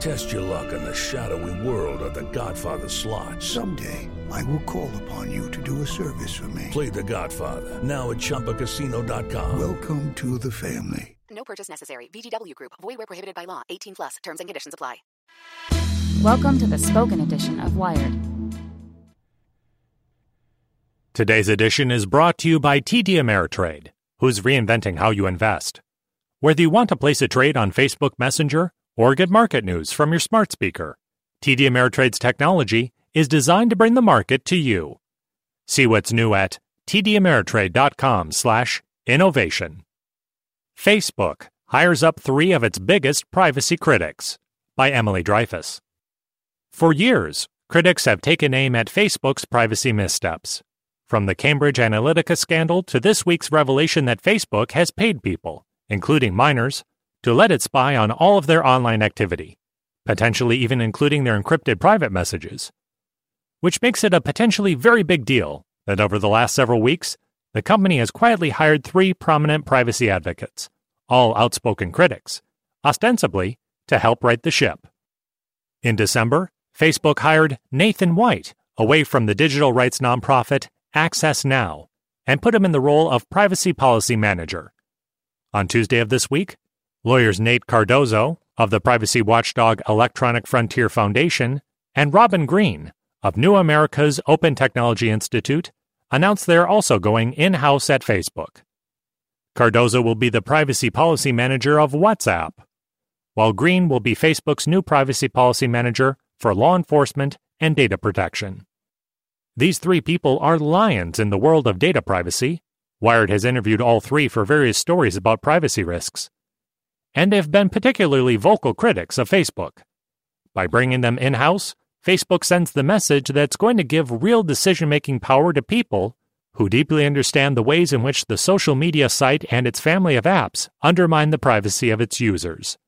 Test your luck in the shadowy world of The Godfather slot. Someday, I will call upon you to do a service for me. Play The Godfather now at ChumbaCasino.com. Welcome to the family. No purchase necessary. VGW Group. Void where prohibited by law. 18 plus. Terms and conditions apply. Welcome to the spoken edition of Wired. Today's edition is brought to you by TD Ameritrade, who's reinventing how you invest. Whether you want to place a trade on Facebook Messenger or get market news from your smart speaker, TD Ameritrade's technology is designed to bring the market to you. See what's new at tdameritrade.com/innovation. Facebook hires up 3 of its biggest privacy critics by Emily Dreyfuss. For years, critics have taken aim at Facebook's privacy missteps. From the Cambridge Analytica scandal to this week's revelation that Facebook has paid people, including minors, to let it spy on all of their online activity, potentially even including their encrypted private messages. Which makes it a potentially very big deal that over the last several weeks, the company has quietly hired three prominent privacy advocates, all outspoken critics, ostensibly to help right the ship. In December, Facebook hired Nathan White away from the digital rights nonprofit Access Now and put him in the role of privacy policy manager. On Tuesday of this week, lawyers Nate Cardozo of the privacy watchdog Electronic Frontier Foundation and Robyn Greene of New America's Open Technology Institute announced they're also going in house at Facebook. Cardozo will be the privacy policy manager of WhatsApp, while Greene will be Facebook's new privacy policy manager for law enforcement and data protection. These three people are lions in the world of data privacy. Wired has interviewed all three for various stories about privacy risks. And have been particularly vocal critics of Facebook. By bringing them in house, Facebook sends the message that it's going to give real decision making power to people who deeply understand the ways in which the social media site and its family of apps undermine the privacy of its users.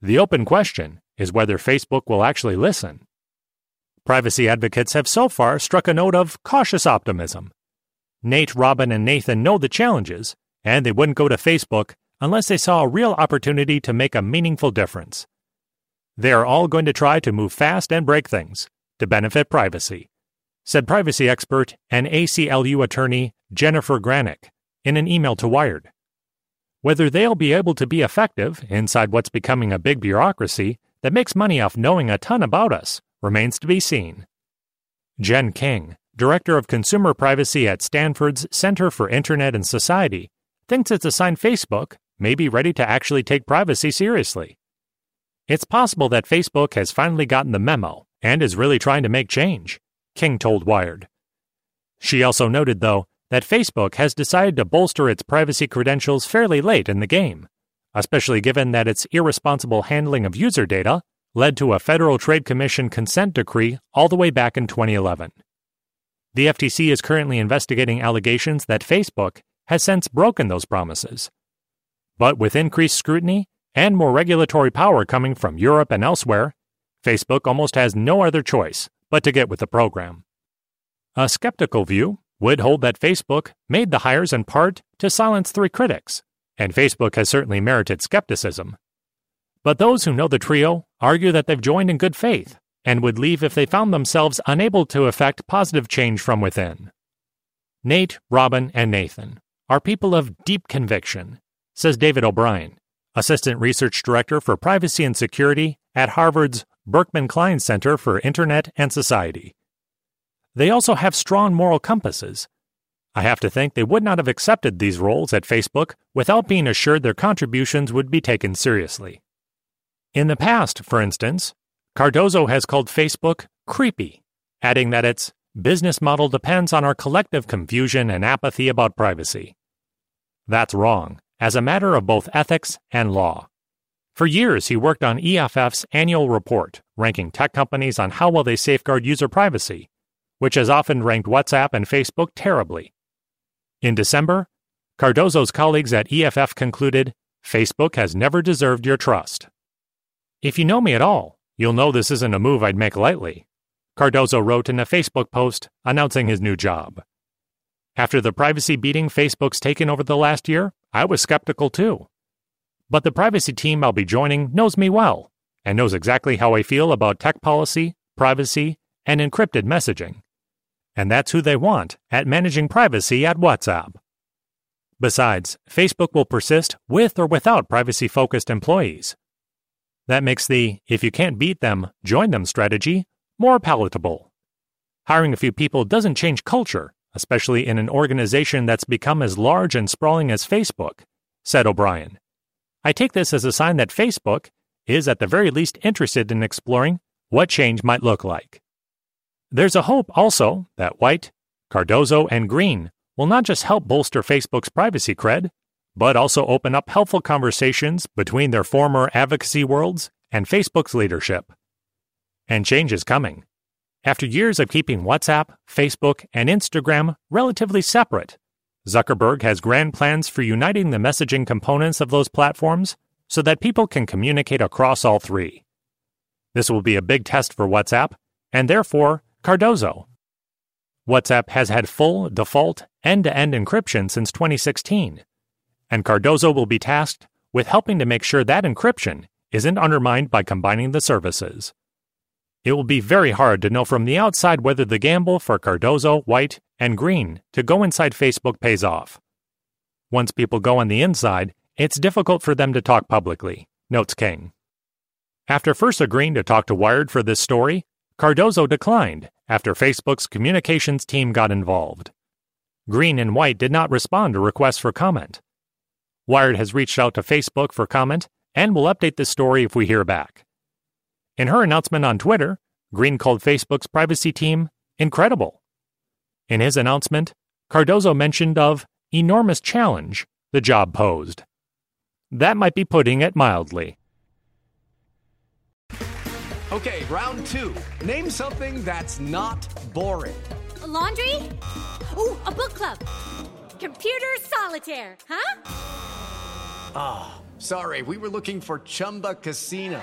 The open question is whether Facebook will actually listen. Privacy advocates have so far struck a note of cautious optimism. Nate, Robyn, and Nathan know the challenges, and they wouldn't go to Facebook unless they saw a real opportunity to make a meaningful difference. They are all going to try to move fast and break things to benefit privacy, said privacy expert and ACLU attorney Jennifer Granick in an email to Wired. Whether they'll be able to be effective inside what's becoming a big bureaucracy that makes money off knowing a ton about us remains to be seen. Jen King, Director of Consumer Privacy at Stanford's Center for Internet and Society, thinks it's a sign Facebook may be ready to actually take privacy seriously. It's possible that Facebook has finally gotten the memo and is really trying to make change, King told Wired. She also noted, though, that Facebook has decided to bolster its privacy credentials fairly late in the game, especially given that its irresponsible handling of user data led to a Federal Trade Commission consent decree all the way back in 2011. The FTC is currently investigating allegations that Facebook has since broken those promises. But with increased scrutiny and more regulatory power coming from Europe and elsewhere, Facebook almost has no other choice but to get with the program. A skeptical view would hold that Facebook made the hires in part to silence three critics, and Facebook has certainly merited skepticism. But those who know the trio argue that they've joined in good faith and would leave if they found themselves unable to effect positive change from within. Nate, Robyn, and Nathan are people of deep conviction, says David O'Brien, Assistant Research Director for Privacy and Security at Harvard's Berkman Klein Center for Internet and Society. They also have strong moral compasses. I have to think they would not have accepted these roles at Facebook without being assured their contributions would be taken seriously. In the past, for instance, Cardozo has called Facebook creepy, adding that its business model depends on our collective confusion and apathy about privacy. That's wrong, as a matter of both ethics and law. For years, he worked on EFF's annual report, ranking tech companies on how well they safeguard user privacy, which has often ranked WhatsApp and Facebook terribly. In December, Cardozo's colleagues at EFF concluded Facebook has never deserved your trust. If you know me at all, you'll know this isn't a move I'd make lightly. Cardozo wrote in a Facebook post announcing his new job. After the privacy beating Facebook's taken over the last year, I was skeptical too. But the privacy team I'll be joining knows me well and knows exactly how I feel about tech policy, privacy, and encrypted messaging and that's who they want at managing privacy at WhatsApp. Besides, Facebook will persist with or without privacy focused employees. That makes the if you can't beat them, join them strategy more palatable. Hiring a few people doesn't change culture, especially in an organization that's become as large and sprawling as Facebook, said O'Brien. I take this as a sign that Facebook is at the very least interested in exploring what change might look like. There's a hope also that White, Cardozo, and Greene will not just help bolster Facebook's privacy cred, but also open up helpful conversations between their former advocacy worlds and Facebook's leadership. And change is coming. After years of keeping WhatsApp, Facebook, and Instagram relatively separate, Zuckerberg has grand plans for uniting the messaging components of those platforms so that people can communicate across all three. This will be a big test for WhatsApp, and therefore Cardozo. WhatsApp has had full, default, end to end encryption since 2016, and Cardozo will be tasked with helping to make sure that encryption isn't undermined by combining the services. It will be very hard to know from the outside whether the gamble for Cardozo, White, and Greene to go inside Facebook pays off. Once people go on the inside, it's difficult for them to talk publicly, notes King. After first agreeing to talk to Wired for this story, Cardozo declined after Facebook's communications team got involved. Greene and White did not respond to requests for comment. Wired has reached out to Facebook for comment and will update this story if we hear back. In her announcement on Twitter, Greene called Facebook's privacy team incredible. In his announcement, Cardozo mentioned of enormous challenge the job posed. That might be putting it mildly. Okay, round two. Name something that's not boring. A laundry? Ooh, a book club. Computer solitaire, huh? Ah, oh, sorry, we were looking for Chumba Casino.